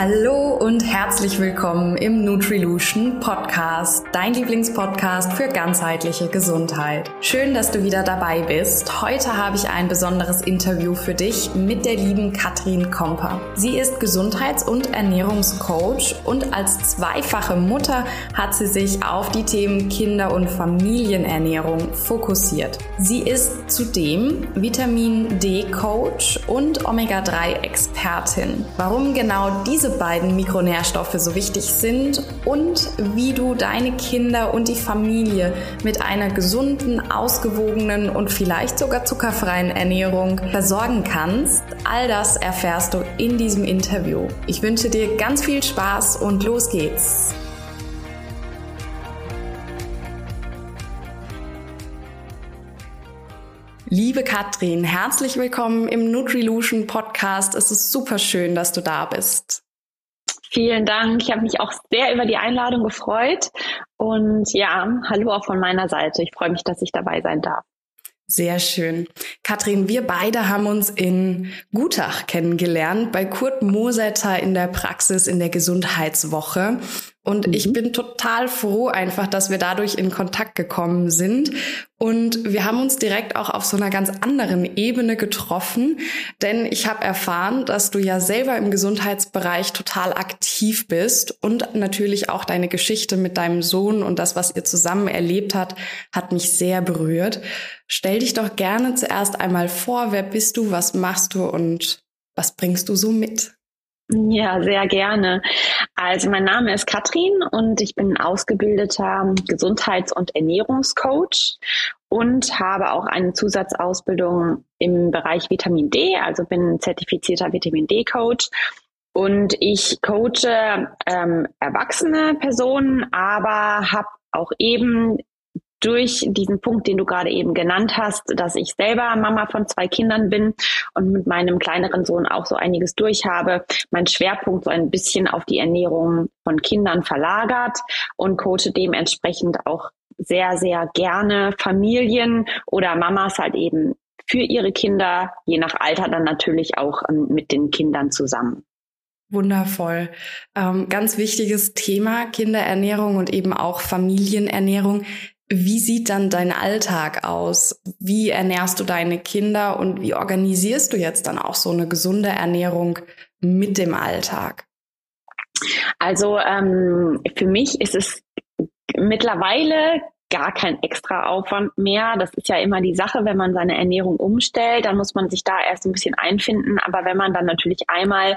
Hallo und herzlich willkommen im Nutrilution Podcast, dein Lieblingspodcast für ganzheitliche Gesundheit. Schön, dass du wieder dabei bist. Heute habe ich ein besonderes Interview für dich mit der lieben Katrin Komper. Sie ist Gesundheits- und Ernährungscoach und als zweifache Mutter hat sie sich auf die Themen Kinder- und Familienernährung fokussiert. Sie ist zudem Vitamin D-Coach und Omega-3-Expertin. Warum genau diese diese beiden Mikronährstoffe so wichtig sind und wie du deine Kinder und die Familie mit einer gesunden, ausgewogenen und vielleicht sogar zuckerfreien Ernährung versorgen kannst. All das erfährst du in diesem Interview. Ich wünsche dir ganz viel Spaß und los geht's. Liebe Katrin, herzlich willkommen im Nutrilution Podcast. Es ist super schön, dass du da bist. Vielen Dank. Ich habe mich auch sehr über die Einladung gefreut. Und ja, hallo auch von meiner Seite. Ich freue mich, dass ich dabei sein darf. Sehr schön. Katrin, wir beide haben uns in Gutach kennengelernt, bei Kurt Mosetter in der Praxis in der Gesundheitswoche. Und mhm. ich bin total froh einfach, dass wir dadurch in Kontakt gekommen sind. Und wir haben uns direkt auch auf so einer ganz anderen Ebene getroffen, denn ich habe erfahren, dass du ja selber im Gesundheitsbereich total aktiv bist und natürlich auch deine Geschichte mit deinem Sohn und das, was ihr zusammen erlebt hat, hat mich sehr berührt. Stell dich doch gerne zuerst einmal vor, wer bist du, was machst du und was bringst du so mit? Ja, sehr gerne. Also mein Name ist Katrin und ich bin ausgebildeter Gesundheits- und Ernährungscoach und habe auch eine Zusatzausbildung im Bereich Vitamin D, also bin zertifizierter Vitamin D-Coach. Und ich coache ähm, erwachsene Personen, aber habe auch eben durch diesen Punkt, den du gerade eben genannt hast, dass ich selber Mama von zwei Kindern bin und mit meinem kleineren Sohn auch so einiges durchhabe, mein Schwerpunkt so ein bisschen auf die Ernährung von Kindern verlagert und coache dementsprechend auch sehr, sehr gerne Familien oder Mamas halt eben für ihre Kinder, je nach Alter dann natürlich auch ähm, mit den Kindern zusammen. Wundervoll. Ähm, ganz wichtiges Thema, Kinderernährung und eben auch Familienernährung. Wie sieht dann dein Alltag aus? Wie ernährst du deine Kinder und wie organisierst du jetzt dann auch so eine gesunde Ernährung mit dem Alltag? Also ähm, für mich ist es mittlerweile gar kein extra Aufwand mehr. Das ist ja immer die Sache, wenn man seine Ernährung umstellt, dann muss man sich da erst ein bisschen einfinden. Aber wenn man dann natürlich einmal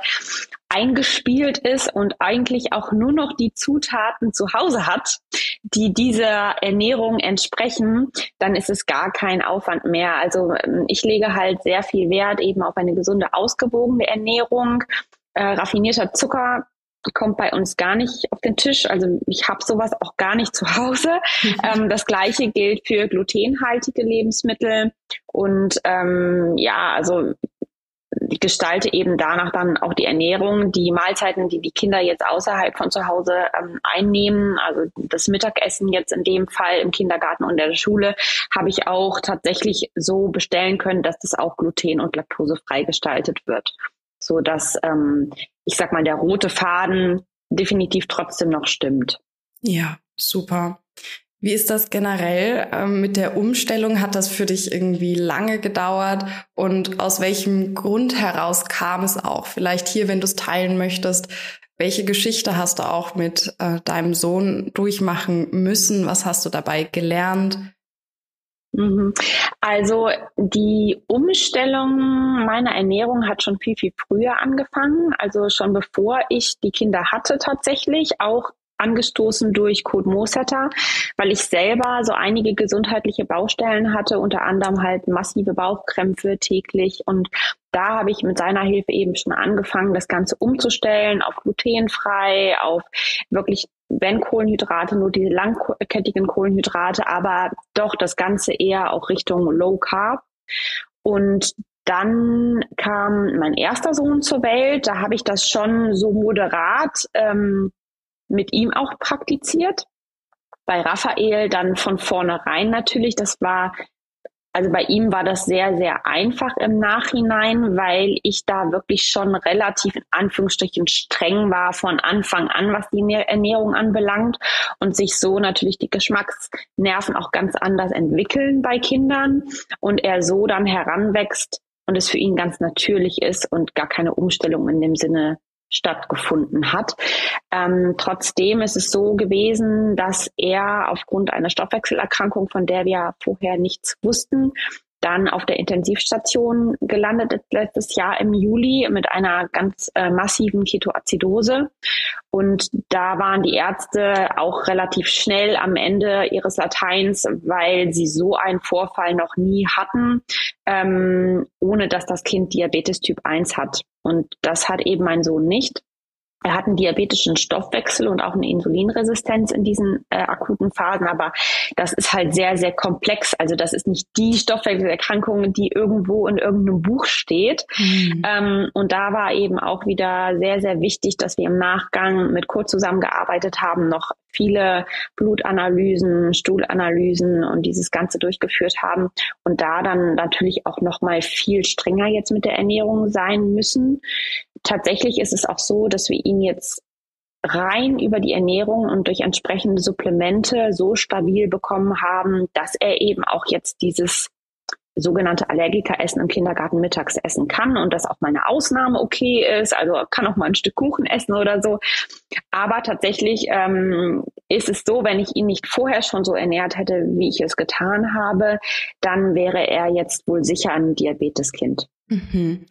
eingespielt ist und eigentlich auch nur noch die Zutaten zu Hause hat, die dieser Ernährung entsprechen, dann ist es gar kein Aufwand mehr. Also ähm, ich lege halt sehr viel Wert eben auf eine gesunde, ausgewogene Ernährung. Äh, raffinierter Zucker kommt bei uns gar nicht auf den Tisch. Also ich habe sowas auch gar nicht zu Hause. Mhm. Ähm, das gleiche gilt für glutenhaltige Lebensmittel. Und ähm, ja, also ich gestalte eben danach dann auch die Ernährung, die Mahlzeiten, die die Kinder jetzt außerhalb von zu Hause ähm, einnehmen, also das Mittagessen jetzt in dem Fall im Kindergarten und in der Schule, habe ich auch tatsächlich so bestellen können, dass das auch gluten- und laktosefrei gestaltet wird, so dass ähm, ich sag mal, der rote Faden definitiv trotzdem noch stimmt. Ja, super. Wie ist das generell ähm, mit der Umstellung? Hat das für dich irgendwie lange gedauert? Und aus welchem Grund heraus kam es auch? Vielleicht hier, wenn du es teilen möchtest, welche Geschichte hast du auch mit äh, deinem Sohn durchmachen müssen? Was hast du dabei gelernt? Mhm. Also die Umstellung meiner Ernährung hat schon viel, viel früher angefangen. Also schon bevor ich die Kinder hatte tatsächlich, auch angestoßen durch Code Mosetter, weil ich selber so einige gesundheitliche Baustellen hatte, unter anderem halt massive Bauchkrämpfe täglich. Und da habe ich mit seiner Hilfe eben schon angefangen, das Ganze umzustellen auf glutenfrei, auf wirklich wenn Kohlenhydrate, nur die langkettigen Kohlenhydrate, aber doch das Ganze eher auch Richtung Low Carb. Und dann kam mein erster Sohn zur Welt. Da habe ich das schon so moderat ähm, mit ihm auch praktiziert. Bei Raphael dann von vornherein natürlich. Das war also bei ihm war das sehr, sehr einfach im Nachhinein, weil ich da wirklich schon relativ in Anführungsstrichen streng war von Anfang an, was die Ernährung anbelangt und sich so natürlich die Geschmacksnerven auch ganz anders entwickeln bei Kindern und er so dann heranwächst und es für ihn ganz natürlich ist und gar keine Umstellung in dem Sinne stattgefunden hat. Ähm, trotzdem ist es so gewesen, dass er aufgrund einer Stoffwechselerkrankung, von der wir vorher nichts wussten, dann auf der Intensivstation gelandet letztes Jahr im Juli mit einer ganz äh, massiven Ketoazidose. Und da waren die Ärzte auch relativ schnell am Ende ihres Lateins, weil sie so einen Vorfall noch nie hatten, ähm, ohne dass das Kind Diabetes Typ 1 hat. Und das hat eben mein Sohn nicht. Er hat einen diabetischen Stoffwechsel und auch eine Insulinresistenz in diesen äh, akuten Phasen, aber das ist halt sehr, sehr komplex. Also das ist nicht die Stoffwechselerkrankung, die irgendwo in irgendeinem Buch steht. Mhm. Ähm, und da war eben auch wieder sehr, sehr wichtig, dass wir im Nachgang mit Kurt zusammengearbeitet haben, noch viele Blutanalysen, Stuhlanalysen und dieses Ganze durchgeführt haben und da dann natürlich auch noch mal viel strenger jetzt mit der Ernährung sein müssen. Tatsächlich ist es auch so, dass wir ihn jetzt rein über die Ernährung und durch entsprechende Supplemente so stabil bekommen haben, dass er eben auch jetzt dieses sogenannte Allergikeressen im Kindergarten mittags essen kann und das auch meine Ausnahme okay ist. Also kann auch mal ein Stück Kuchen essen oder so. Aber tatsächlich ähm, ist es so, wenn ich ihn nicht vorher schon so ernährt hätte, wie ich es getan habe, dann wäre er jetzt wohl sicher ein Diabeteskind. Mhm.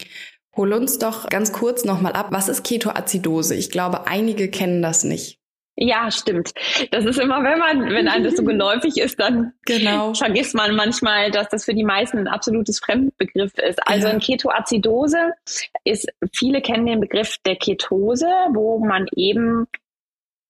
Hol uns doch ganz kurz nochmal ab. Was ist Ketoazidose? Ich glaube, einige kennen das nicht. Ja, stimmt. Das ist immer, wenn man, wenn einem das so geläufig ist, dann genau. vergisst man manchmal, dass das für die meisten ein absolutes Fremdbegriff ist. Also ja. in Ketoazidose ist, viele kennen den Begriff der Ketose, wo man eben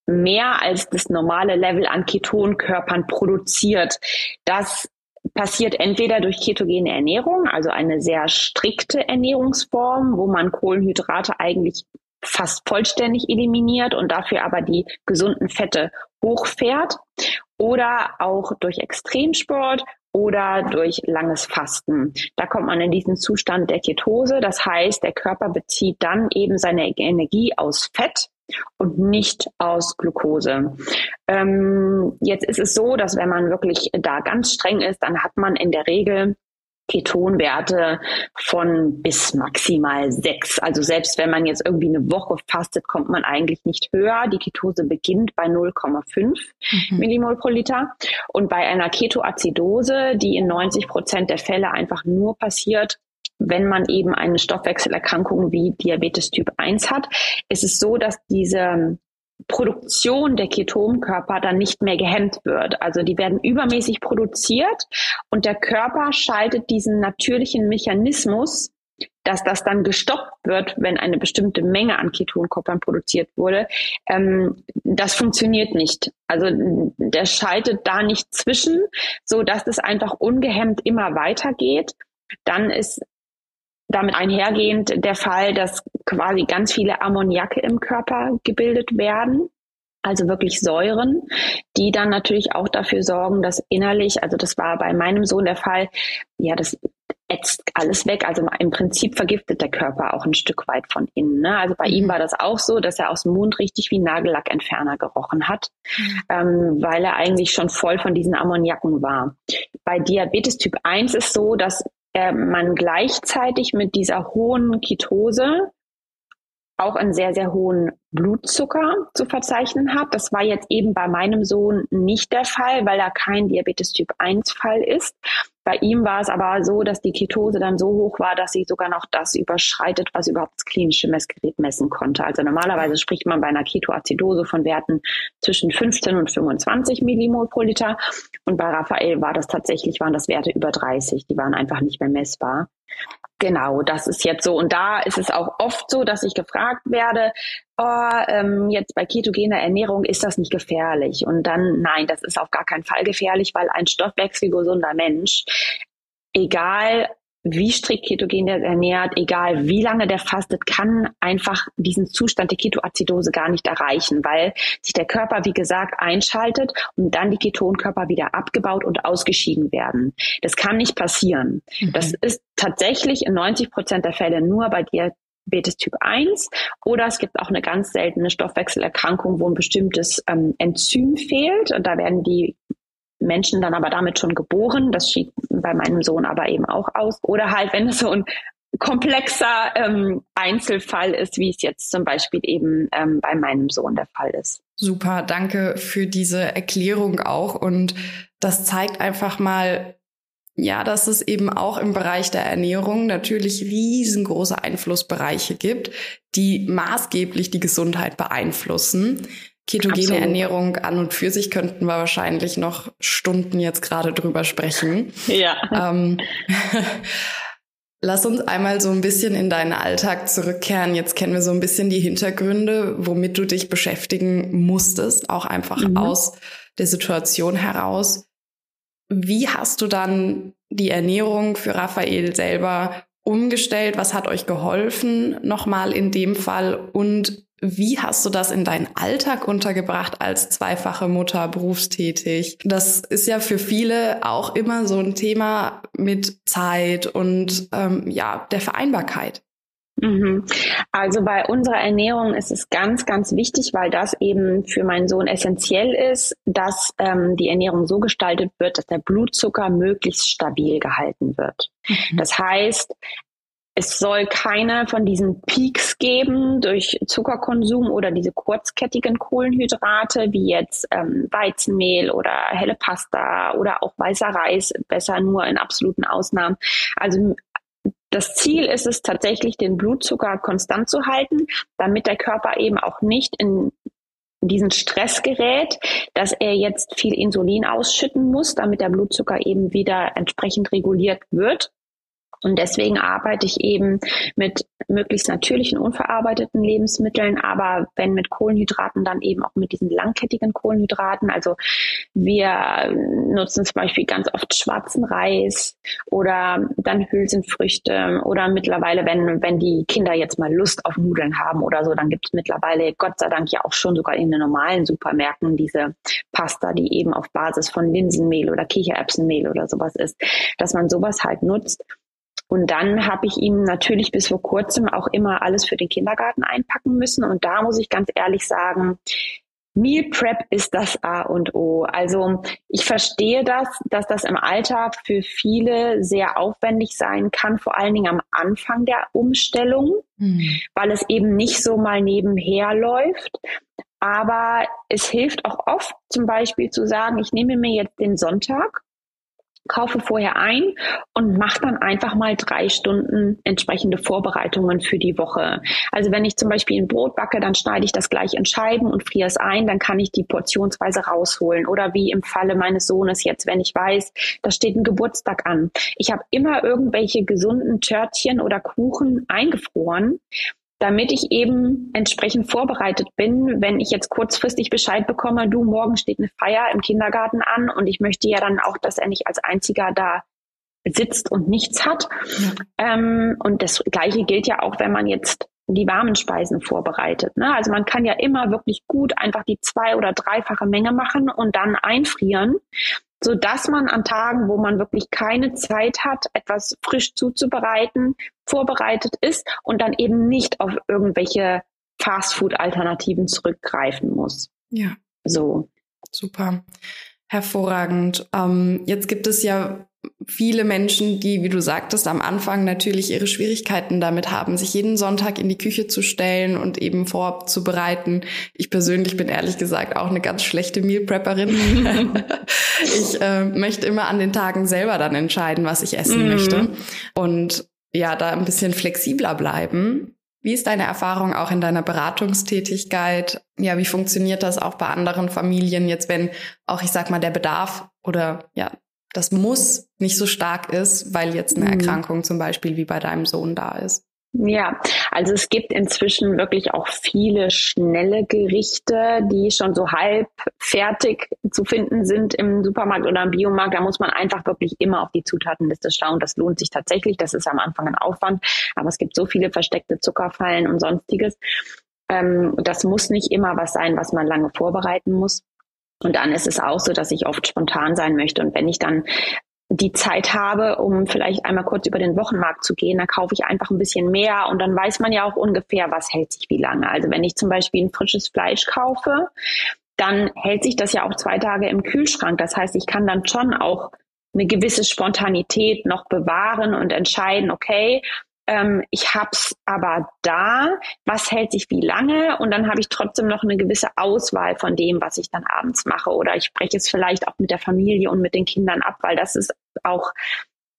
mehr als das normale Level an Ketonkörpern produziert. Das passiert entweder durch ketogene Ernährung, also eine sehr strikte Ernährungsform, wo man Kohlenhydrate eigentlich fast vollständig eliminiert und dafür aber die gesunden Fette hochfährt oder auch durch Extremsport oder durch langes Fasten. Da kommt man in diesen Zustand der Ketose. Das heißt, der Körper bezieht dann eben seine Energie aus Fett und nicht aus Glucose. Ähm, jetzt ist es so, dass wenn man wirklich da ganz streng ist, dann hat man in der Regel Ketonwerte von bis maximal sechs. Also selbst wenn man jetzt irgendwie eine Woche fastet, kommt man eigentlich nicht höher. Die Ketose beginnt bei 0,5 mhm. Millimol pro Liter. Und bei einer Ketoazidose, die in 90 Prozent der Fälle einfach nur passiert, wenn man eben eine Stoffwechselerkrankung wie Diabetes Typ 1 hat, ist es so, dass diese Produktion der Ketonkörper dann nicht mehr gehemmt wird. Also die werden übermäßig produziert und der Körper schaltet diesen natürlichen Mechanismus, dass das dann gestoppt wird, wenn eine bestimmte Menge an Ketonkörpern produziert wurde. Ähm, das funktioniert nicht. Also der schaltet da nicht zwischen, so dass es einfach ungehemmt immer weitergeht. Dann ist damit einhergehend der Fall, dass quasi ganz viele Ammoniake im Körper gebildet werden. Also wirklich Säuren, die dann natürlich auch dafür sorgen, dass innerlich, also das war bei meinem Sohn der Fall, ja, das ätzt alles weg. Also im Prinzip vergiftet der Körper auch ein Stück weit von innen. Ne? Also bei mhm. ihm war das auch so, dass er aus dem Mund richtig wie Nagellackentferner gerochen hat, mhm. ähm, weil er eigentlich schon voll von diesen Ammoniaken war. Bei Diabetes Typ 1 ist so, dass äh, man gleichzeitig mit dieser hohen Ketose auch einen sehr, sehr hohen Blutzucker zu verzeichnen hat. Das war jetzt eben bei meinem Sohn nicht der Fall, weil er kein Diabetes Typ 1 Fall ist. Bei ihm war es aber so, dass die Ketose dann so hoch war, dass sie sogar noch das überschreitet, was überhaupt das klinische Messgerät messen konnte. Also normalerweise spricht man bei einer Ketoazidose von Werten zwischen 15 und 25 Millimol pro Liter. Und bei Raphael war das tatsächlich, waren das Werte über 30. Die waren einfach nicht mehr messbar. Genau, das ist jetzt so. Und da ist es auch oft so, dass ich gefragt werde, oh, ähm, jetzt bei ketogener Ernährung ist das nicht gefährlich. Und dann, nein, das ist auf gar keinen Fall gefährlich, weil ein stoffwechselgesunder Mensch, egal wie strikt ketogen der ernährt, egal wie lange der fastet, kann einfach diesen Zustand der Ketoazidose gar nicht erreichen, weil sich der Körper, wie gesagt, einschaltet und dann die Ketonkörper wieder abgebaut und ausgeschieden werden. Das kann nicht passieren. Mhm. Das ist tatsächlich in 90 Prozent der Fälle nur bei Diabetes Typ 1 oder es gibt auch eine ganz seltene Stoffwechselerkrankung, wo ein bestimmtes ähm, Enzym fehlt und da werden die Menschen dann aber damit schon geboren. Das schied bei meinem Sohn aber eben auch aus. Oder halt, wenn es so ein komplexer ähm, Einzelfall ist, wie es jetzt zum Beispiel eben ähm, bei meinem Sohn der Fall ist. Super, danke für diese Erklärung auch. Und das zeigt einfach mal, ja, dass es eben auch im Bereich der Ernährung natürlich riesengroße Einflussbereiche gibt, die maßgeblich die Gesundheit beeinflussen. Ketogene Absolut. Ernährung an und für sich könnten wir wahrscheinlich noch Stunden jetzt gerade drüber sprechen. Ja. Ähm, Lass uns einmal so ein bisschen in deinen Alltag zurückkehren. Jetzt kennen wir so ein bisschen die Hintergründe, womit du dich beschäftigen musstest, auch einfach mhm. aus der Situation heraus. Wie hast du dann die Ernährung für Raphael selber umgestellt? Was hat euch geholfen nochmal in dem Fall? Und wie hast du das in deinen Alltag untergebracht als zweifache Mutter, berufstätig? Das ist ja für viele auch immer so ein Thema mit Zeit und ähm, ja, der Vereinbarkeit. Mhm. Also bei unserer Ernährung ist es ganz, ganz wichtig, weil das eben für meinen Sohn essentiell ist, dass ähm, die Ernährung so gestaltet wird, dass der Blutzucker möglichst stabil gehalten wird. Mhm. Das heißt, es soll keine von diesen Peaks geben durch Zuckerkonsum oder diese kurzkettigen Kohlenhydrate wie jetzt ähm, Weizenmehl oder helle Pasta oder auch weißer Reis, besser nur in absoluten Ausnahmen. Also das Ziel ist es tatsächlich, den Blutzucker konstant zu halten, damit der Körper eben auch nicht in diesen Stress gerät, dass er jetzt viel Insulin ausschütten muss, damit der Blutzucker eben wieder entsprechend reguliert wird. Und deswegen arbeite ich eben mit möglichst natürlichen, unverarbeiteten Lebensmitteln, aber wenn mit Kohlenhydraten, dann eben auch mit diesen langkettigen Kohlenhydraten. Also wir nutzen zum Beispiel ganz oft schwarzen Reis oder dann Hülsenfrüchte oder mittlerweile, wenn, wenn die Kinder jetzt mal Lust auf Nudeln haben oder so, dann gibt es mittlerweile Gott sei Dank ja auch schon sogar in den normalen Supermärkten diese Pasta, die eben auf Basis von Linsenmehl oder Kichererbsenmehl oder sowas ist, dass man sowas halt nutzt und dann habe ich ihm natürlich bis vor kurzem auch immer alles für den Kindergarten einpacken müssen. Und da muss ich ganz ehrlich sagen, Meal Prep ist das A und O. Also ich verstehe das, dass das im Alltag für viele sehr aufwendig sein kann, vor allen Dingen am Anfang der Umstellung, mhm. weil es eben nicht so mal nebenher läuft. Aber es hilft auch oft zum Beispiel zu sagen, ich nehme mir jetzt den Sonntag kaufe vorher ein und mache dann einfach mal drei Stunden entsprechende Vorbereitungen für die Woche. Also wenn ich zum Beispiel ein Brot backe, dann schneide ich das gleich in Scheiben und friere es ein, dann kann ich die portionsweise rausholen. Oder wie im Falle meines Sohnes jetzt, wenn ich weiß, da steht ein Geburtstag an. Ich habe immer irgendwelche gesunden Törtchen oder Kuchen eingefroren damit ich eben entsprechend vorbereitet bin, wenn ich jetzt kurzfristig Bescheid bekomme, du, morgen steht eine Feier im Kindergarten an und ich möchte ja dann auch, dass er nicht als einziger da sitzt und nichts hat. Ja. Ähm, und das Gleiche gilt ja auch, wenn man jetzt die warmen Speisen vorbereitet. Ne? Also man kann ja immer wirklich gut einfach die zwei- oder dreifache Menge machen und dann einfrieren so dass man an Tagen, wo man wirklich keine Zeit hat, etwas frisch zuzubereiten, vorbereitet ist und dann eben nicht auf irgendwelche Fastfood-Alternativen zurückgreifen muss. Ja. So. Super. Hervorragend. Ähm, jetzt gibt es ja viele Menschen, die, wie du sagtest, am Anfang natürlich ihre Schwierigkeiten damit haben, sich jeden Sonntag in die Küche zu stellen und eben vorzubereiten. Ich persönlich bin ehrlich gesagt auch eine ganz schlechte Meal Prepperin. ich äh, möchte immer an den Tagen selber dann entscheiden, was ich essen mm. möchte und ja, da ein bisschen flexibler bleiben. Wie ist deine Erfahrung auch in deiner Beratungstätigkeit? Ja, wie funktioniert das auch bei anderen Familien jetzt, wenn auch, ich sag mal, der Bedarf oder ja, das Muss nicht so stark ist, weil jetzt eine mhm. Erkrankung zum Beispiel wie bei deinem Sohn da ist. Ja, also es gibt inzwischen wirklich auch viele schnelle Gerichte, die schon so halb fertig zu finden sind im Supermarkt oder im Biomarkt. Da muss man einfach wirklich immer auf die Zutatenliste schauen. Das lohnt sich tatsächlich. Das ist am Anfang ein Aufwand. Aber es gibt so viele versteckte Zuckerfallen und sonstiges. Ähm, das muss nicht immer was sein, was man lange vorbereiten muss. Und dann ist es auch so, dass ich oft spontan sein möchte. Und wenn ich dann die Zeit habe, um vielleicht einmal kurz über den Wochenmarkt zu gehen, dann kaufe ich einfach ein bisschen mehr und dann weiß man ja auch ungefähr, was hält sich wie lange. Also wenn ich zum Beispiel ein frisches Fleisch kaufe, dann hält sich das ja auch zwei Tage im Kühlschrank. Das heißt, ich kann dann schon auch eine gewisse Spontanität noch bewahren und entscheiden, okay, ähm, ich hab's aber da, was hält sich wie lange und dann habe ich trotzdem noch eine gewisse Auswahl von dem, was ich dann abends mache oder ich spreche es vielleicht auch mit der Familie und mit den Kindern ab, weil das ist auch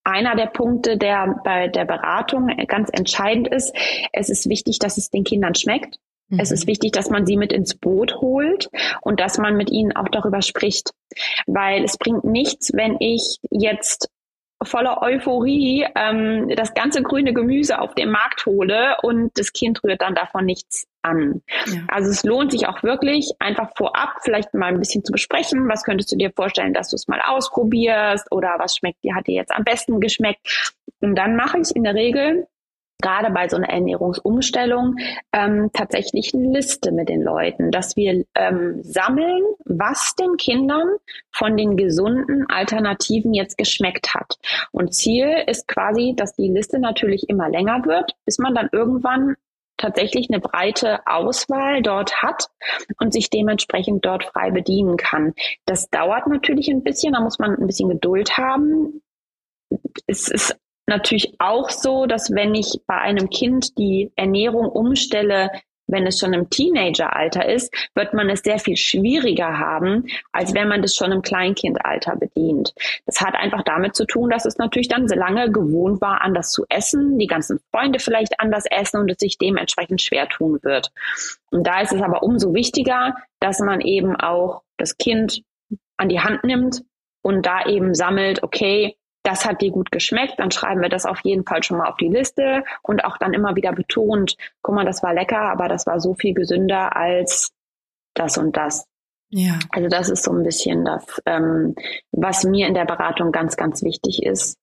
einer der Punkte, der bei der Beratung ganz entscheidend ist. Es ist wichtig, dass es den Kindern schmeckt. Es ist mhm. wichtig, dass man sie mit ins Boot holt und dass man mit ihnen auch darüber spricht. Weil es bringt nichts, wenn ich jetzt voller Euphorie ähm, das ganze grüne Gemüse auf den Markt hole und das Kind rührt dann davon nichts an. Ja. Also es lohnt sich auch wirklich, einfach vorab vielleicht mal ein bisschen zu besprechen, was könntest du dir vorstellen, dass du es mal ausprobierst oder was schmeckt dir, hat dir jetzt am besten geschmeckt. Und dann mache ich in der Regel gerade bei so einer Ernährungsumstellung ähm, tatsächlich eine Liste mit den Leuten, dass wir ähm, sammeln, was den Kindern von den gesunden Alternativen jetzt geschmeckt hat. Und Ziel ist quasi, dass die Liste natürlich immer länger wird, bis man dann irgendwann tatsächlich eine breite Auswahl dort hat und sich dementsprechend dort frei bedienen kann. Das dauert natürlich ein bisschen, da muss man ein bisschen Geduld haben. Es ist natürlich auch so, dass wenn ich bei einem Kind die Ernährung umstelle, wenn es schon im Teenageralter ist, wird man es sehr viel schwieriger haben, als wenn man das schon im Kleinkindalter bedient. Das hat einfach damit zu tun, dass es natürlich dann so lange gewohnt war, anders zu essen, die ganzen Freunde vielleicht anders essen und es sich dementsprechend schwer tun wird. Und da ist es aber umso wichtiger, dass man eben auch das Kind an die Hand nimmt und da eben sammelt, okay, das hat dir gut geschmeckt, dann schreiben wir das auf jeden Fall schon mal auf die Liste und auch dann immer wieder betont, guck mal, das war lecker, aber das war so viel gesünder als das und das. Ja. Also das ist so ein bisschen das, ähm, was mir in der Beratung ganz, ganz wichtig ist,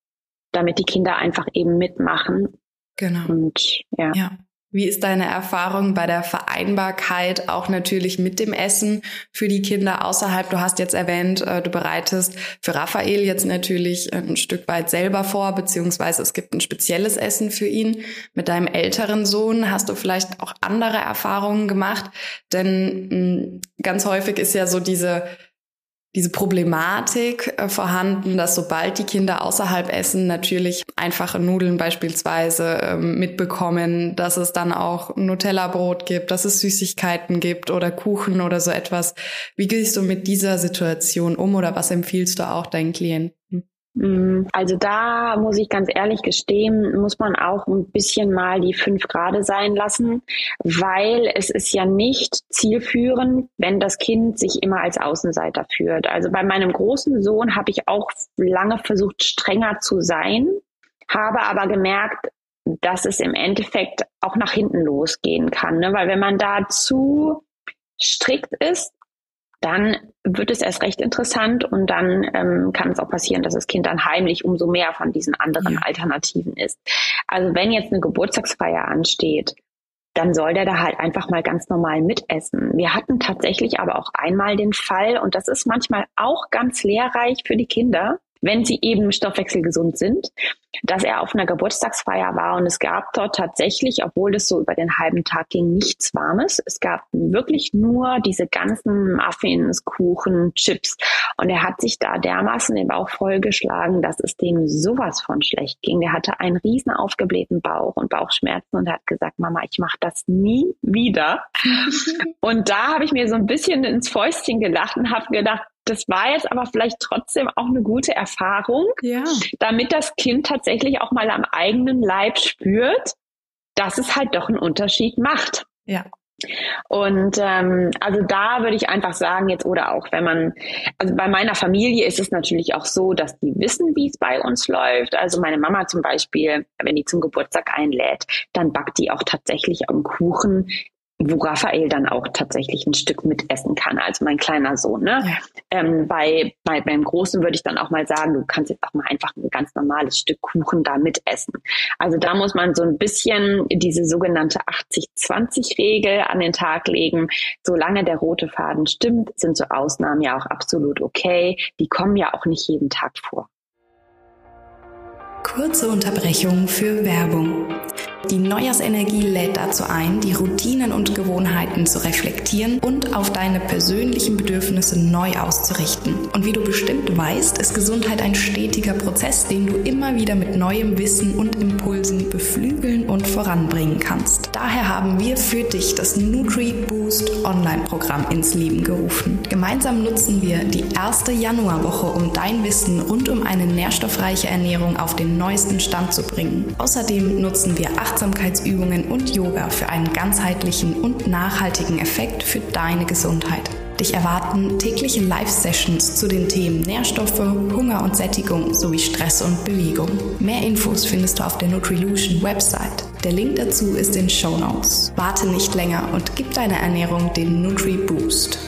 damit die Kinder einfach eben mitmachen. Genau. Und ja. ja. Wie ist deine Erfahrung bei der Vereinbarkeit auch natürlich mit dem Essen für die Kinder außerhalb? Du hast jetzt erwähnt, äh, du bereitest für Raphael jetzt natürlich ein Stück weit selber vor, beziehungsweise es gibt ein spezielles Essen für ihn. Mit deinem älteren Sohn hast du vielleicht auch andere Erfahrungen gemacht, denn mm, ganz häufig ist ja so diese diese Problematik äh, vorhanden, dass sobald die Kinder außerhalb essen, natürlich einfache Nudeln beispielsweise ähm, mitbekommen, dass es dann auch Nutella-Brot gibt, dass es Süßigkeiten gibt oder Kuchen oder so etwas. Wie gehst du mit dieser Situation um oder was empfiehlst du auch deinen Klienten? Mm, also da muss ich ganz ehrlich gestehen, muss man auch ein bisschen mal die fünf Grade sein lassen, weil es ist ja nicht zielführend, wenn das Kind sich immer als Außenseiter führt. Also bei meinem großen Sohn habe ich auch lange versucht, strenger zu sein, habe aber gemerkt, dass es im Endeffekt auch nach hinten losgehen kann. Ne? Weil wenn man da zu strikt ist, dann wird es erst recht interessant und dann ähm, kann es auch passieren, dass das Kind dann heimlich umso mehr von diesen anderen ja. Alternativen ist. Also wenn jetzt eine Geburtstagsfeier ansteht, dann soll der da halt einfach mal ganz normal mitessen. Wir hatten tatsächlich aber auch einmal den Fall, und das ist manchmal auch ganz lehrreich für die Kinder, wenn sie eben stoffwechselgesund sind, dass er auf einer Geburtstagsfeier war und es gab dort tatsächlich, obwohl es so über den halben Tag ging, nichts Warmes. Es gab wirklich nur diese ganzen Muffins, Kuchen, Chips und er hat sich da dermaßen den Bauch vollgeschlagen, dass es dem sowas von schlecht ging. Der hatte einen riesen aufgeblähten Bauch und Bauchschmerzen und hat gesagt, Mama, ich mache das nie wieder. und da habe ich mir so ein bisschen ins Fäustchen gelacht und habe gedacht, das war jetzt aber vielleicht trotzdem auch eine gute Erfahrung, ja. damit das Kind tatsächlich auch mal am eigenen Leib spürt, dass es halt doch einen Unterschied macht. Ja. Und ähm, also da würde ich einfach sagen jetzt oder auch wenn man, also bei meiner Familie ist es natürlich auch so, dass die wissen, wie es bei uns läuft. Also meine Mama zum Beispiel, wenn die zum Geburtstag einlädt, dann backt die auch tatsächlich einen Kuchen, wo Raphael dann auch tatsächlich ein Stück mitessen kann, also mein kleiner Sohn. Ne? Ja. Ähm, bei, bei beim Großen würde ich dann auch mal sagen, du kannst jetzt auch mal einfach ein ganz normales Stück Kuchen da mitessen. Also da muss man so ein bisschen diese sogenannte 80-20-Regel an den Tag legen. Solange der rote Faden stimmt, sind so Ausnahmen ja auch absolut okay. Die kommen ja auch nicht jeden Tag vor. Kurze Unterbrechung für Werbung. Die Neujahrsenergie lädt dazu ein, die Routinen und Gewohnheiten zu reflektieren und auf deine persönlichen Bedürfnisse neu auszurichten. Und wie du bestimmt weißt, ist Gesundheit ein stetiger Prozess, den du immer wieder mit neuem Wissen und Impulsen beflügeln und voranbringen kannst. Daher haben wir für dich das Nutri Boost Online-Programm ins Leben gerufen. Gemeinsam nutzen wir die erste Januarwoche, um dein Wissen rund um eine nährstoffreiche Ernährung auf den neuesten Stand zu bringen. Außerdem nutzen wir Achtsamkeitsübungen und Yoga für einen ganzheitlichen und nachhaltigen Effekt für deine Gesundheit. Dich erwarten tägliche Live-Sessions zu den Themen Nährstoffe, Hunger und Sättigung sowie Stress und Bewegung. Mehr Infos findest du auf der Nutrilution Website. Der Link dazu ist in Show Notes. Warte nicht länger und gib deiner Ernährung den Nutri Boost.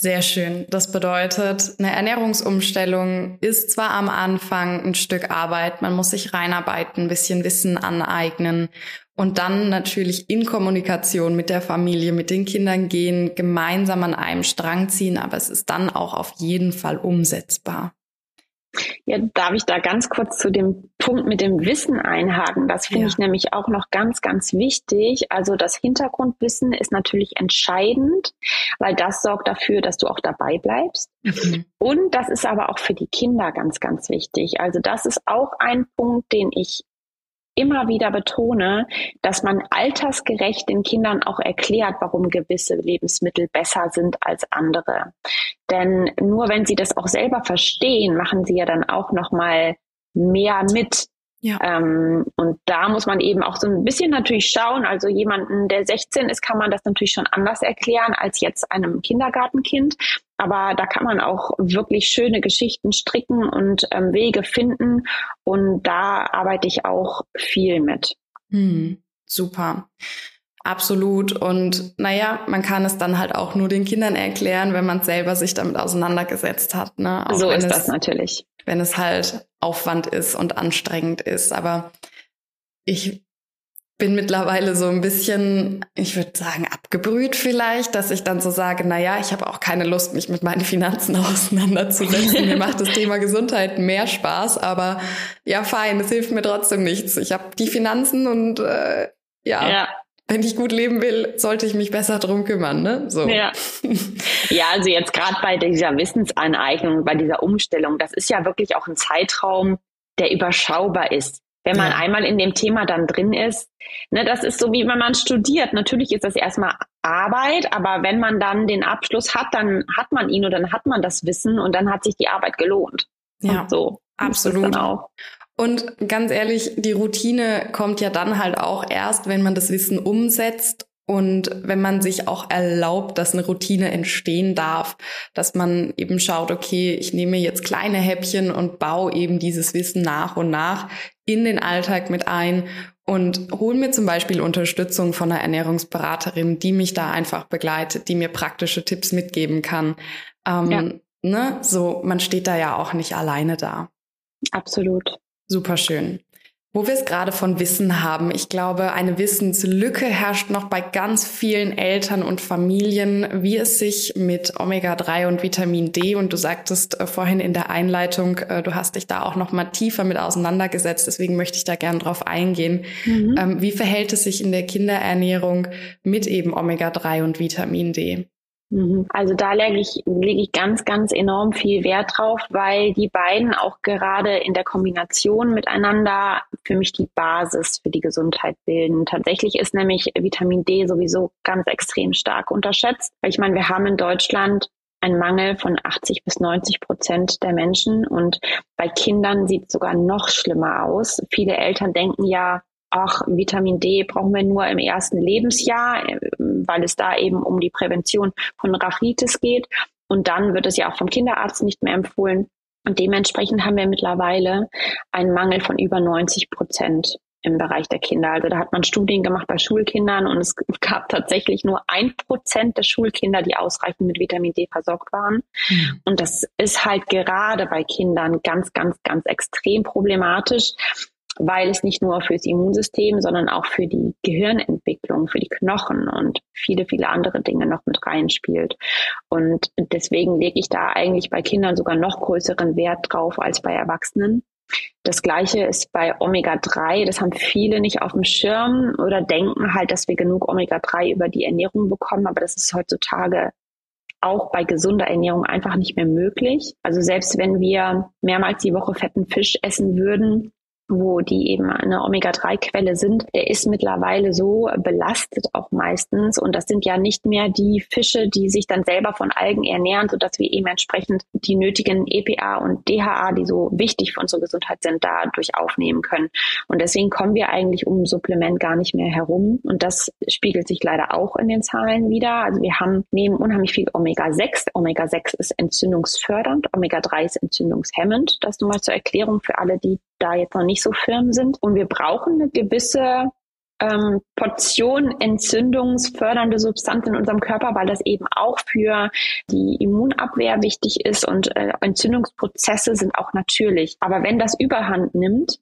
Sehr schön. Das bedeutet, eine Ernährungsumstellung ist zwar am Anfang ein Stück Arbeit, man muss sich reinarbeiten, ein bisschen Wissen aneignen und dann natürlich in Kommunikation mit der Familie, mit den Kindern gehen, gemeinsam an einem Strang ziehen, aber es ist dann auch auf jeden Fall umsetzbar. Ja, darf ich da ganz kurz zu dem Punkt mit dem Wissen einhaken? Das finde ja. ich nämlich auch noch ganz, ganz wichtig. Also das Hintergrundwissen ist natürlich entscheidend, weil das sorgt dafür, dass du auch dabei bleibst. Mhm. Und das ist aber auch für die Kinder ganz, ganz wichtig. Also das ist auch ein Punkt, den ich immer wieder betone, dass man altersgerecht den Kindern auch erklärt, warum gewisse Lebensmittel besser sind als andere. Denn nur wenn sie das auch selber verstehen, machen sie ja dann auch noch mal mehr mit. Ja. Ähm, und da muss man eben auch so ein bisschen natürlich schauen. Also jemanden, der 16 ist, kann man das natürlich schon anders erklären als jetzt einem Kindergartenkind. Aber da kann man auch wirklich schöne Geschichten stricken und ähm, Wege finden. Und da arbeite ich auch viel mit. Hm, super. Absolut. Und naja, man kann es dann halt auch nur den Kindern erklären, wenn man selber sich damit auseinandergesetzt hat. Ne? Auch so ist es, das natürlich. Wenn es halt Aufwand ist und anstrengend ist. Aber ich bin mittlerweile so ein bisschen, ich würde sagen, abgebrüht vielleicht, dass ich dann so sage, na ja, ich habe auch keine Lust, mich mit meinen Finanzen auseinanderzusetzen. mir macht das Thema Gesundheit mehr Spaß, aber ja, fein, es hilft mir trotzdem nichts. Ich habe die Finanzen und äh, ja, ja, wenn ich gut leben will, sollte ich mich besser drum kümmern, ne? So. Ja, ja also jetzt gerade bei dieser Wissensaneignung, bei dieser Umstellung, das ist ja wirklich auch ein Zeitraum, der überschaubar ist. Wenn man ja. einmal in dem Thema dann drin ist, ne, das ist so wie wenn man studiert. Natürlich ist das erstmal Arbeit, aber wenn man dann den Abschluss hat, dann hat man ihn und dann hat man das Wissen und dann hat sich die Arbeit gelohnt. Ja, und so. Absolut. Auch. Und ganz ehrlich, die Routine kommt ja dann halt auch erst, wenn man das Wissen umsetzt und wenn man sich auch erlaubt, dass eine Routine entstehen darf, dass man eben schaut, okay, ich nehme jetzt kleine Häppchen und baue eben dieses Wissen nach und nach in den Alltag mit ein und hole mir zum Beispiel Unterstützung von einer Ernährungsberaterin, die mich da einfach begleitet, die mir praktische Tipps mitgeben kann. Ähm, ja. ne? So, man steht da ja auch nicht alleine da. Absolut. Super schön. Wo wir es gerade von Wissen haben, ich glaube, eine Wissenslücke herrscht noch bei ganz vielen Eltern und Familien, wie es sich mit Omega-3 und Vitamin D und du sagtest äh, vorhin in der Einleitung, äh, du hast dich da auch noch mal tiefer mit auseinandergesetzt, deswegen möchte ich da gern drauf eingehen. Mhm. Ähm, wie verhält es sich in der Kinderernährung mit eben Omega-3 und Vitamin D? Mhm. Also da lege ich, lege ich ganz, ganz enorm viel Wert drauf, weil die beiden auch gerade in der Kombination miteinander für mich die Basis für die Gesundheit bilden. Tatsächlich ist nämlich Vitamin D sowieso ganz extrem stark unterschätzt. Ich meine, wir haben in Deutschland einen Mangel von 80 bis 90 Prozent der Menschen und bei Kindern sieht es sogar noch schlimmer aus. Viele Eltern denken ja, ach, Vitamin D brauchen wir nur im ersten Lebensjahr, weil es da eben um die Prävention von Rachitis geht. Und dann wird es ja auch vom Kinderarzt nicht mehr empfohlen. Und dementsprechend haben wir mittlerweile einen Mangel von über 90 Prozent im Bereich der Kinder. Also da hat man Studien gemacht bei Schulkindern und es gab tatsächlich nur ein Prozent der Schulkinder, die ausreichend mit Vitamin D versorgt waren. Mhm. Und das ist halt gerade bei Kindern ganz, ganz, ganz extrem problematisch, weil es nicht nur fürs Immunsystem, sondern auch für die Gehirnentwicklung, für die Knochen und viele, viele andere Dinge noch mit reinspielt. Und deswegen lege ich da eigentlich bei Kindern sogar noch größeren Wert drauf als bei Erwachsenen. Das gleiche ist bei Omega-3. Das haben viele nicht auf dem Schirm oder denken halt, dass wir genug Omega-3 über die Ernährung bekommen. Aber das ist heutzutage auch bei gesunder Ernährung einfach nicht mehr möglich. Also selbst wenn wir mehrmals die Woche fetten Fisch essen würden, wo die eben eine Omega-3-Quelle sind, der ist mittlerweile so belastet auch meistens. Und das sind ja nicht mehr die Fische, die sich dann selber von Algen ernähren, sodass wir eben entsprechend die nötigen EPA und DHA, die so wichtig für unsere Gesundheit sind, dadurch aufnehmen können. Und deswegen kommen wir eigentlich um Supplement gar nicht mehr herum. Und das spiegelt sich leider auch in den Zahlen wieder. Also wir haben neben unheimlich viel Omega-6. Omega-6 ist entzündungsfördernd, Omega-3 ist entzündungshemmend. Das nur mal zur Erklärung für alle, die da jetzt noch nicht so firm sind. Und wir brauchen eine gewisse ähm, Portion entzündungsfördernde Substanz in unserem Körper, weil das eben auch für die Immunabwehr wichtig ist und äh, Entzündungsprozesse sind auch natürlich. Aber wenn das überhand nimmt,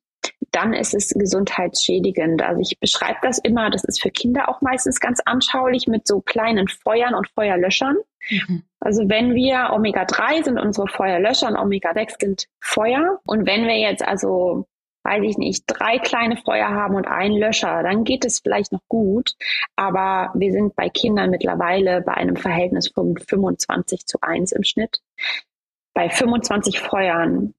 dann ist es gesundheitsschädigend. Also ich beschreibe das immer, das ist für Kinder auch meistens ganz anschaulich mit so kleinen Feuern und Feuerlöschern. Mhm. Also wenn wir Omega-3 sind unsere Feuerlöscher und Omega-6 sind Feuer. Und wenn wir jetzt also weiß ich nicht, drei kleine Feuer haben und einen Löscher, dann geht es vielleicht noch gut. Aber wir sind bei Kindern mittlerweile bei einem Verhältnis von 25 zu 1 im Schnitt. Bei 25 Feuern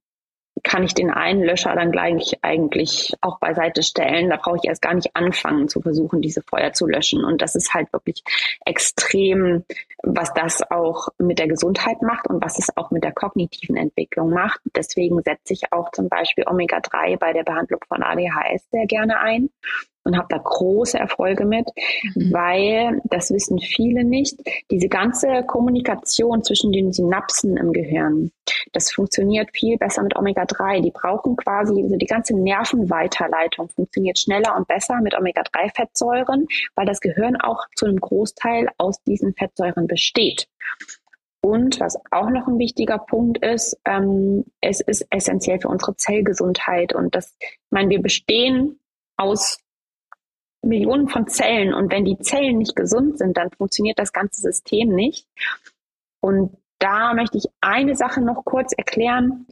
kann ich den einen Löscher dann gleich eigentlich auch beiseite stellen. Da brauche ich erst gar nicht anfangen zu versuchen, diese Feuer zu löschen. Und das ist halt wirklich extrem, was das auch mit der Gesundheit macht und was es auch mit der kognitiven Entwicklung macht. Deswegen setze ich auch zum Beispiel Omega-3 bei der Behandlung von ADHS sehr gerne ein und habe da große Erfolge mit, mhm. weil, das wissen viele nicht, diese ganze Kommunikation zwischen den Synapsen im Gehirn, das funktioniert viel besser mit Omega-3. Die brauchen quasi, also die ganze Nervenweiterleitung funktioniert schneller und besser mit Omega-3-Fettsäuren, weil das Gehirn auch zu einem Großteil aus diesen Fettsäuren besteht. Und was auch noch ein wichtiger Punkt ist, ähm, es ist essentiell für unsere Zellgesundheit. Und das, ich meine, wir bestehen aus Millionen von Zellen und wenn die Zellen nicht gesund sind, dann funktioniert das ganze System nicht. Und da möchte ich eine Sache noch kurz erklären,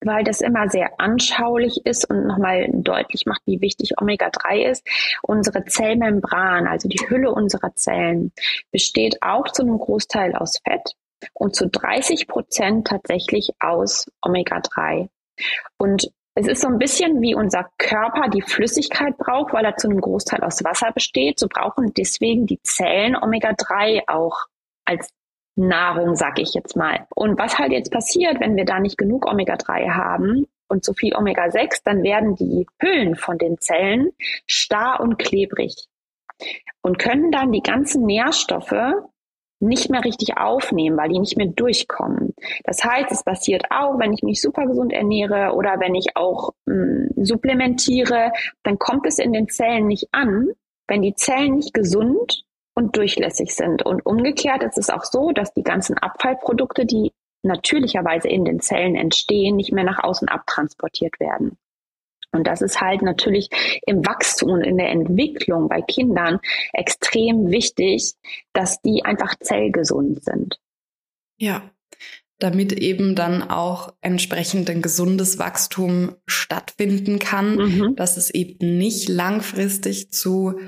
weil das immer sehr anschaulich ist und nochmal deutlich macht, wie wichtig Omega-3 ist. Unsere Zellmembran, also die Hülle unserer Zellen, besteht auch zu einem Großteil aus Fett und zu 30 Prozent tatsächlich aus Omega-3. Und es ist so ein bisschen wie unser Körper die Flüssigkeit braucht, weil er zu einem Großteil aus Wasser besteht. So brauchen deswegen die Zellen Omega-3 auch als Nahrung, sag ich jetzt mal. Und was halt jetzt passiert, wenn wir da nicht genug Omega-3 haben und so viel Omega-6, dann werden die Hüllen von den Zellen starr und klebrig und können dann die ganzen Nährstoffe nicht mehr richtig aufnehmen, weil die nicht mehr durchkommen. Das heißt, es passiert auch, wenn ich mich super gesund ernähre oder wenn ich auch mh, hm, supplementiere, dann kommt es in den Zellen nicht an, wenn die Zellen nicht gesund und durchlässig sind. Und umgekehrt ist es auch so, dass die ganzen Abfallprodukte, die natürlicherweise in den Zellen entstehen, nicht mehr nach außen abtransportiert werden. Und das ist halt natürlich im Wachstum und in der Entwicklung bei Kindern extrem wichtig, dass die einfach zellgesund sind. Ja, damit eben dann auch entsprechend ein gesundes Wachstum stattfinden kann, mhm. dass es eben nicht langfristig zu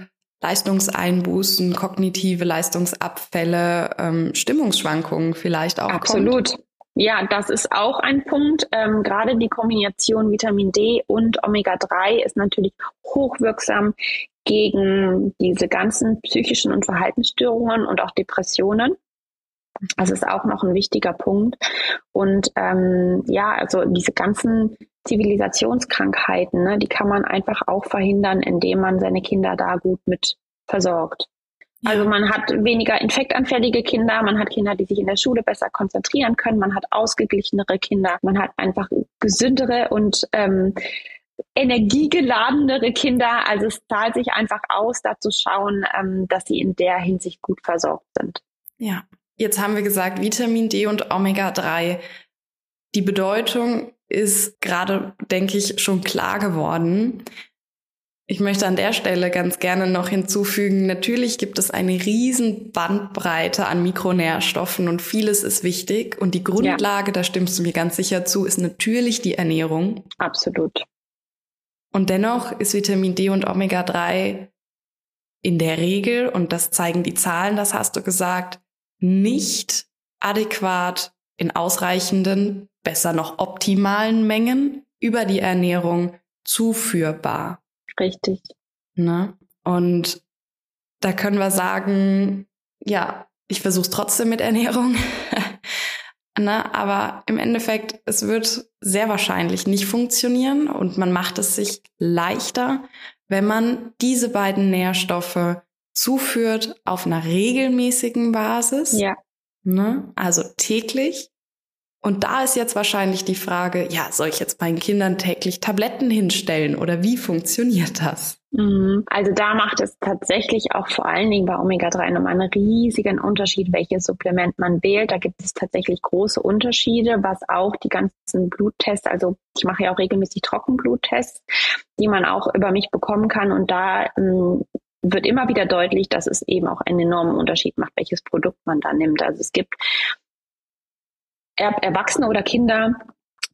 Leistungseinbußen, kognitive Leistungsabfälle, ähm, Stimmungsschwankungen vielleicht auch Absolut. Kommt. Ja, das ist auch ein Punkt. Ähm, gerade die Kombination Vitamin D und Omega-3 ist natürlich hochwirksam gegen diese ganzen psychischen und Verhaltensstörungen und auch Depressionen. Das ist auch noch ein wichtiger Punkt. Und ähm, ja, also diese ganzen Zivilisationskrankheiten, ne, die kann man einfach auch verhindern, indem man seine Kinder da gut mit versorgt. Ja. Also man hat weniger infektanfällige Kinder, man hat Kinder, die sich in der Schule besser konzentrieren können, man hat ausgeglichenere Kinder, man hat einfach gesündere und ähm, energiegeladenere Kinder. Also es zahlt sich einfach aus, da zu schauen, ähm, dass sie in der Hinsicht gut versorgt sind. Ja, jetzt haben wir gesagt, Vitamin D und Omega-3. Die Bedeutung ist gerade, denke ich, schon klar geworden. Ich möchte an der Stelle ganz gerne noch hinzufügen, natürlich gibt es eine riesen Bandbreite an Mikronährstoffen und vieles ist wichtig. Und die Grundlage, ja. da stimmst du mir ganz sicher zu, ist natürlich die Ernährung. Absolut. Und dennoch ist Vitamin D und Omega-3 in der Regel, und das zeigen die Zahlen, das hast du gesagt, nicht adäquat in ausreichenden, besser noch optimalen Mengen über die Ernährung zuführbar. Richtig. Ne? Und da können wir sagen, ja, ich versuche es trotzdem mit Ernährung. ne? Aber im Endeffekt, es wird sehr wahrscheinlich nicht funktionieren und man macht es sich leichter, wenn man diese beiden Nährstoffe zuführt auf einer regelmäßigen Basis. Ja. Ne? Also täglich und da ist jetzt wahrscheinlich die Frage, ja, soll ich jetzt meinen Kindern täglich Tabletten hinstellen oder wie funktioniert das? Mhm. Also da macht es tatsächlich auch vor allen Dingen bei Omega-3 nochmal einen riesigen Unterschied, welches Supplement man wählt. Da gibt es tatsächlich große Unterschiede, was auch die ganzen Bluttests, also ich mache ja auch regelmäßig Trockenbluttests, die man auch über mich bekommen kann. Und da ähm, wird immer wieder deutlich, dass es eben auch einen enormen Unterschied macht, welches Produkt man da nimmt. Also es gibt Erwachsene oder Kinder,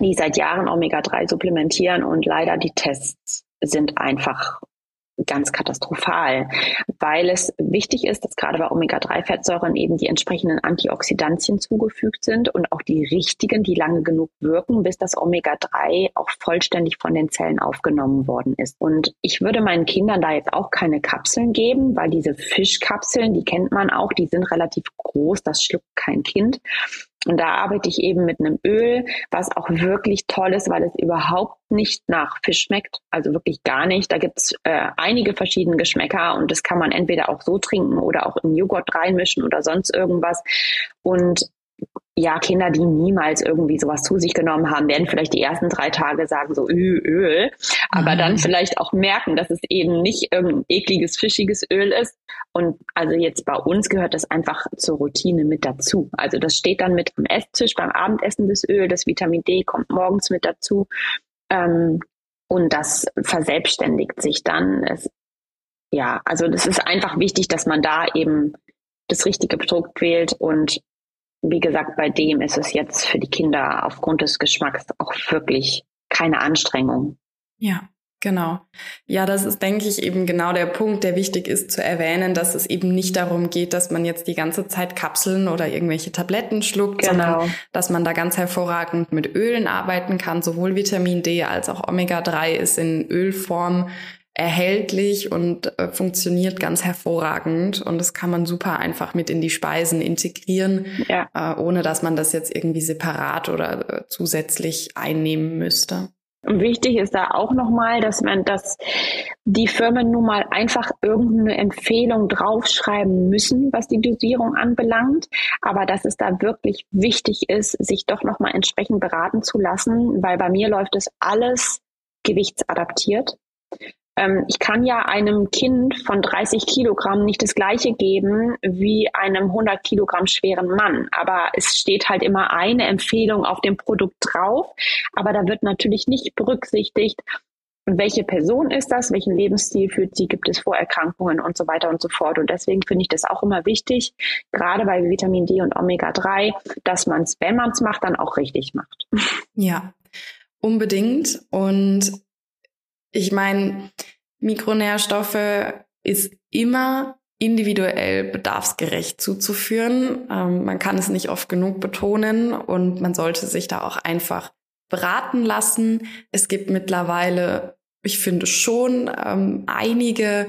die seit Jahren Omega-3 supplementieren und leider die Tests sind einfach ganz katastrophal, weil es wichtig ist, dass gerade bei Omega-3-Fettsäuren eben die entsprechenden Antioxidantien zugefügt sind und auch die richtigen, die lange genug wirken, bis das Omega-3 auch vollständig von den Zellen aufgenommen worden ist. Und ich würde meinen Kindern da jetzt auch keine Kapseln geben, weil diese Fischkapseln, die kennt man auch, die sind relativ groß, das schluckt kein Kind. Und da arbeite ich eben mit einem Öl, was auch wirklich toll ist, weil es überhaupt nicht nach Fisch schmeckt. Also wirklich gar nicht. Da gibt's äh, einige verschiedene Geschmäcker und das kann man entweder auch so trinken oder auch in Joghurt reinmischen oder sonst irgendwas. Und ja, Kinder, die niemals irgendwie sowas zu sich genommen haben, werden vielleicht die ersten drei Tage sagen so Öl, Öl, aber mhm. dann vielleicht auch merken, dass es eben nicht irgendein ekliges, fischiges Öl ist. Und also jetzt bei uns gehört das einfach zur Routine mit dazu. Also das steht dann mit am Esstisch beim Abendessen des Öl, das Vitamin D kommt morgens mit dazu. Ähm, und das verselbstständigt sich dann. Es, ja, also das ist einfach wichtig, dass man da eben das richtige Produkt wählt und wie gesagt, bei dem ist es jetzt für die Kinder aufgrund des Geschmacks auch wirklich keine Anstrengung. Ja. Genau. Ja, das ist, denke ich, eben genau der Punkt, der wichtig ist zu erwähnen, dass es eben nicht darum geht, dass man jetzt die ganze Zeit Kapseln oder irgendwelche Tabletten schluckt, genau. sondern dass man da ganz hervorragend mit Ölen arbeiten kann. Sowohl Vitamin D als auch Omega-3 ist in Ölform erhältlich und äh, funktioniert ganz hervorragend und das kann man super einfach mit in die Speisen integrieren, ja. äh, ohne dass man das jetzt irgendwie separat oder äh, zusätzlich einnehmen müsste. Und wichtig ist da auch nochmal, dass man, dass die Firmen nun mal einfach irgendeine Empfehlung draufschreiben müssen, was die Dosierung anbelangt, aber dass es da wirklich wichtig ist, sich doch nochmal entsprechend beraten zu lassen, weil bei mir läuft es alles gewichtsadaptiert ich kann ja einem Kind von 30 Kilogramm nicht das gleiche geben wie einem 100 Kilogramm schweren Mann. Aber es steht halt immer eine Empfehlung auf dem Produkt drauf. Aber da wird natürlich nicht berücksichtigt, welche Person ist das, welchen Lebensstil führt sie, gibt es Vorerkrankungen und so weiter und so fort. Und deswegen finde ich das auch immer wichtig, gerade bei Vitamin D und Omega-3, dass man es, wenn man es macht, dann auch richtig macht. Ja, unbedingt. Und ich meine, Mikronährstoffe ist immer individuell bedarfsgerecht zuzuführen. Ähm, man kann es nicht oft genug betonen und man sollte sich da auch einfach beraten lassen. Es gibt mittlerweile, ich finde schon, ähm, einige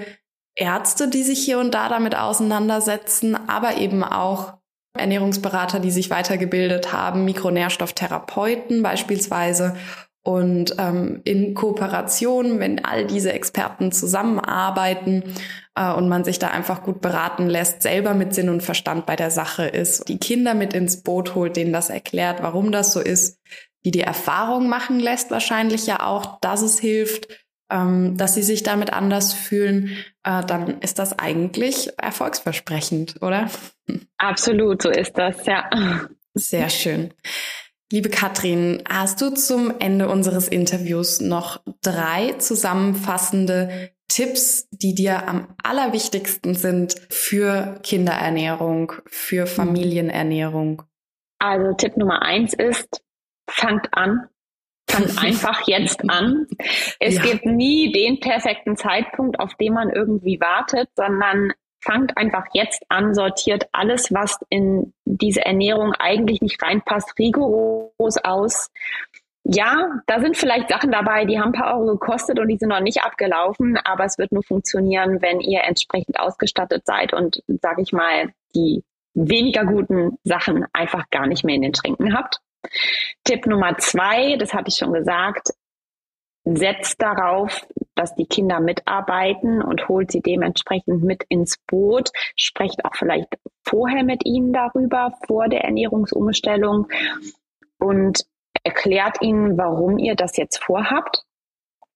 Ärzte, die sich hier und da damit auseinandersetzen, aber eben auch Ernährungsberater, die sich weitergebildet haben, Mikronährstofftherapeuten beispielsweise Und ähm, in Kooperation, wenn all diese Experten zusammenarbeiten äh, und man sich da einfach gut beraten lässt, selber mit Sinn und Verstand bei der Sache ist, die Kinder mit ins Boot holt, denen das erklärt, warum das so ist, die die Erfahrung machen lässt, wahrscheinlich ja auch, dass es hilft, ähm, dass sie sich damit anders fühlen, äh, dann ist das eigentlich erfolgsversprechend, oder? Absolut, so ist das, ja. Sehr schön. Liebe Katrin, hast du zum Ende unseres Interviews noch drei zusammenfassende Tipps, die dir am allerwichtigsten sind für Kinderernährung, für. Familienernährung? Also Tipp Nummer eins ist, fangt an. Fangt einfach jetzt an. Es ja. gibt nie den perfekten Zeitpunkt, auf den man irgendwie wartet, sondern fangt einfach jetzt an, sortiert alles, was in diese Ernährung eigentlich nicht reinpasst, rigoros aus. Ja, da sind vielleicht Sachen dabei, die haben ein paar Euro gekostet und die sind noch nicht abgelaufen, aber es wird nur funktionieren, wenn ihr entsprechend ausgestattet seid und, sage ich mal, die weniger guten Sachen einfach gar nicht mehr in den Schränken habt. Tipp Nummer zwei, das hatte ich schon gesagt, setzt darauf, dass die Kinder mitarbeiten und holt sie dementsprechend mit ins Boot, sprecht auch vielleicht vorher mit ihnen darüber, vor der Ernährungsumstellung und erklärt ihnen, warum ihr das jetzt vorhabt.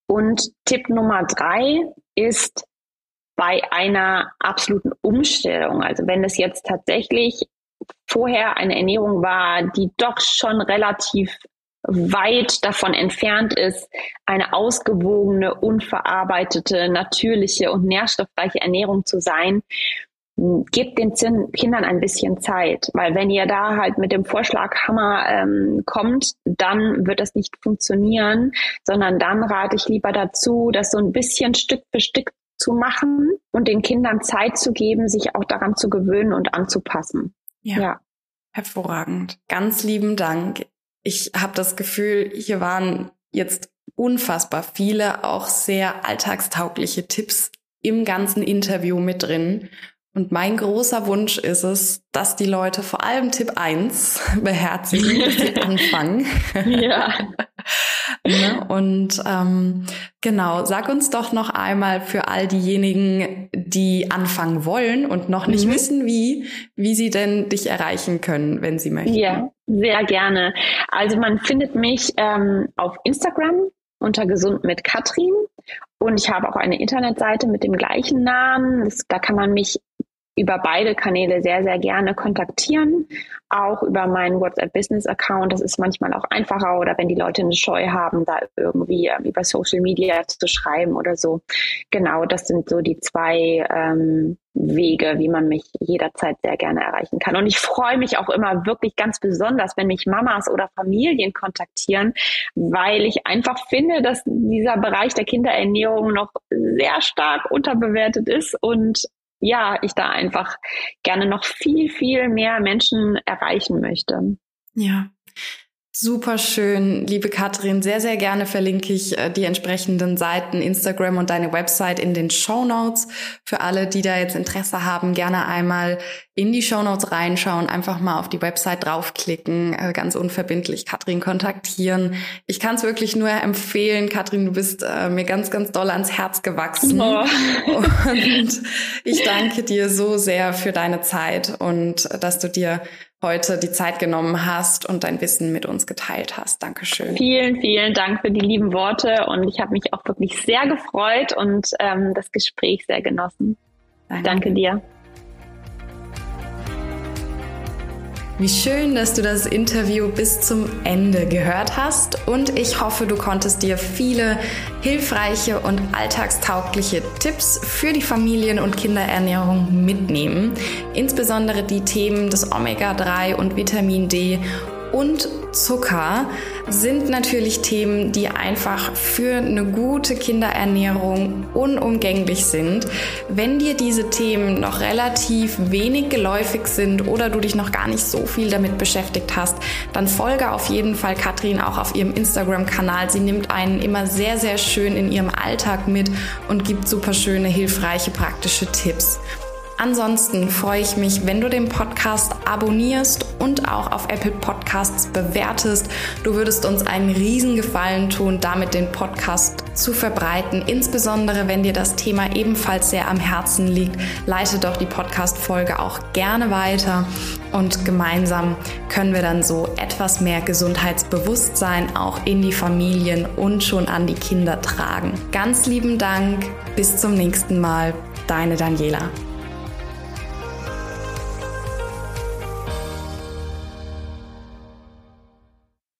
Und Tipp Nummer drei ist bei einer absoluten Umstellung, also wenn es jetzt tatsächlich vorher eine Ernährung war, die doch schon relativ weit davon entfernt ist, eine ausgewogene, unverarbeitete, natürliche und nährstoffreiche Ernährung zu sein, gebt den Kindern ein bisschen Zeit, weil wenn ihr da halt mit dem Vorschlaghammer ähm, kommt, dann wird das nicht funktionieren, sondern dann rate ich lieber dazu, das so ein bisschen Stück für Stück zu machen und den Kindern Zeit zu geben, sich auch daran zu gewöhnen und anzupassen. Ja. ja. Hervorragend. Ganz lieben Dank ich habe das Gefühl, hier waren jetzt unfassbar viele auch sehr alltagstaugliche Tipps im ganzen Interview mit drin. Und mein großer Wunsch ist es, dass die Leute vor allem Tipp 1 beherzigen, dass sie anfangen. Ja. ne? Und ähm, genau, sag uns doch noch einmal für all diejenigen, die anfangen wollen und noch nicht mhm. wissen, wie, wie sie denn dich erreichen können, wenn sie möchten. Ja, sehr gerne. Also man findet mich ähm, auf Instagram unter Gesund mit Katrin. Und ich habe auch eine Internetseite mit dem gleichen Namen. Das, da kann man mich über beide Kanäle sehr, sehr gerne kontaktieren. Auch über meinen WhatsApp-Business-Account. Das ist manchmal auch einfacher oder wenn die Leute eine Scheu haben, da irgendwie ähm, über Social Media zu schreiben oder so. Genau, das sind so die zwei ähm, Wege, wie man mich jederzeit sehr gerne erreichen kann. Und ich freue mich auch immer wirklich ganz besonders, wenn mich Mamas oder Familien kontaktieren, weil ich einfach finde, dass dieser Bereich der Kinderernährung noch sehr stark unterbewertet ist und ja, ich da einfach gerne noch viel, viel mehr Menschen erreichen möchte. Ja. Super schön, liebe Katrin. Sehr, sehr gerne verlinke ich äh, die entsprechenden Seiten, Instagram und deine Website in den Show Notes. Für alle, die da jetzt Interesse haben, gerne einmal in die Show Notes reinschauen, einfach mal auf die Website draufklicken, äh, ganz unverbindlich Katrin kontaktieren. Ich kann es wirklich nur empfehlen, Katrin, du bist äh, mir ganz, ganz doll ans Herz gewachsen. Oh. Und ich danke dir so sehr für deine Zeit und dass du dir heute die Zeit genommen hast und dein Wissen mit uns geteilt hast. Dankeschön. Vielen, vielen Dank für die lieben Worte und ich habe mich auch wirklich sehr gefreut und ähm, das Gespräch sehr genossen. Danke, Danke dir. Wie schön, dass du das Interview bis zum Ende gehört hast und ich hoffe, du konntest dir viele hilfreiche und alltagstaugliche Tipps für die Familien- und Kinderernährung mitnehmen. Insbesondere die Themen des Omega-3 und Vitamin D und Zucker sind natürlich Themen, die einfach für eine gute Kinderernährung unumgänglich sind. Wenn dir diese Themen noch relativ wenig geläufig sind oder du dich noch gar nicht so viel damit beschäftigt hast, dann folge auf jeden Fall Katrin auch auf ihrem Instagram-Kanal. Sie nimmt einen immer sehr, sehr schön in ihrem Alltag mit und gibt super schöne, hilfreiche, praktische Tipps. Ansonsten freue ich mich, wenn du den Podcast abonnierst und auch auf Apple Podcasts bewertest. Du würdest uns einen riesen Gefallen tun, damit den Podcast zu verbreiten. Insbesondere wenn dir das Thema ebenfalls sehr am Herzen liegt, leite doch die Podcast-Folge auch gerne weiter und gemeinsam können wir dann so etwas mehr Gesundheitsbewusstsein auch in die Familien und schon an die Kinder tragen. Ganz lieben Dank, bis zum nächsten Mal, deine Daniela.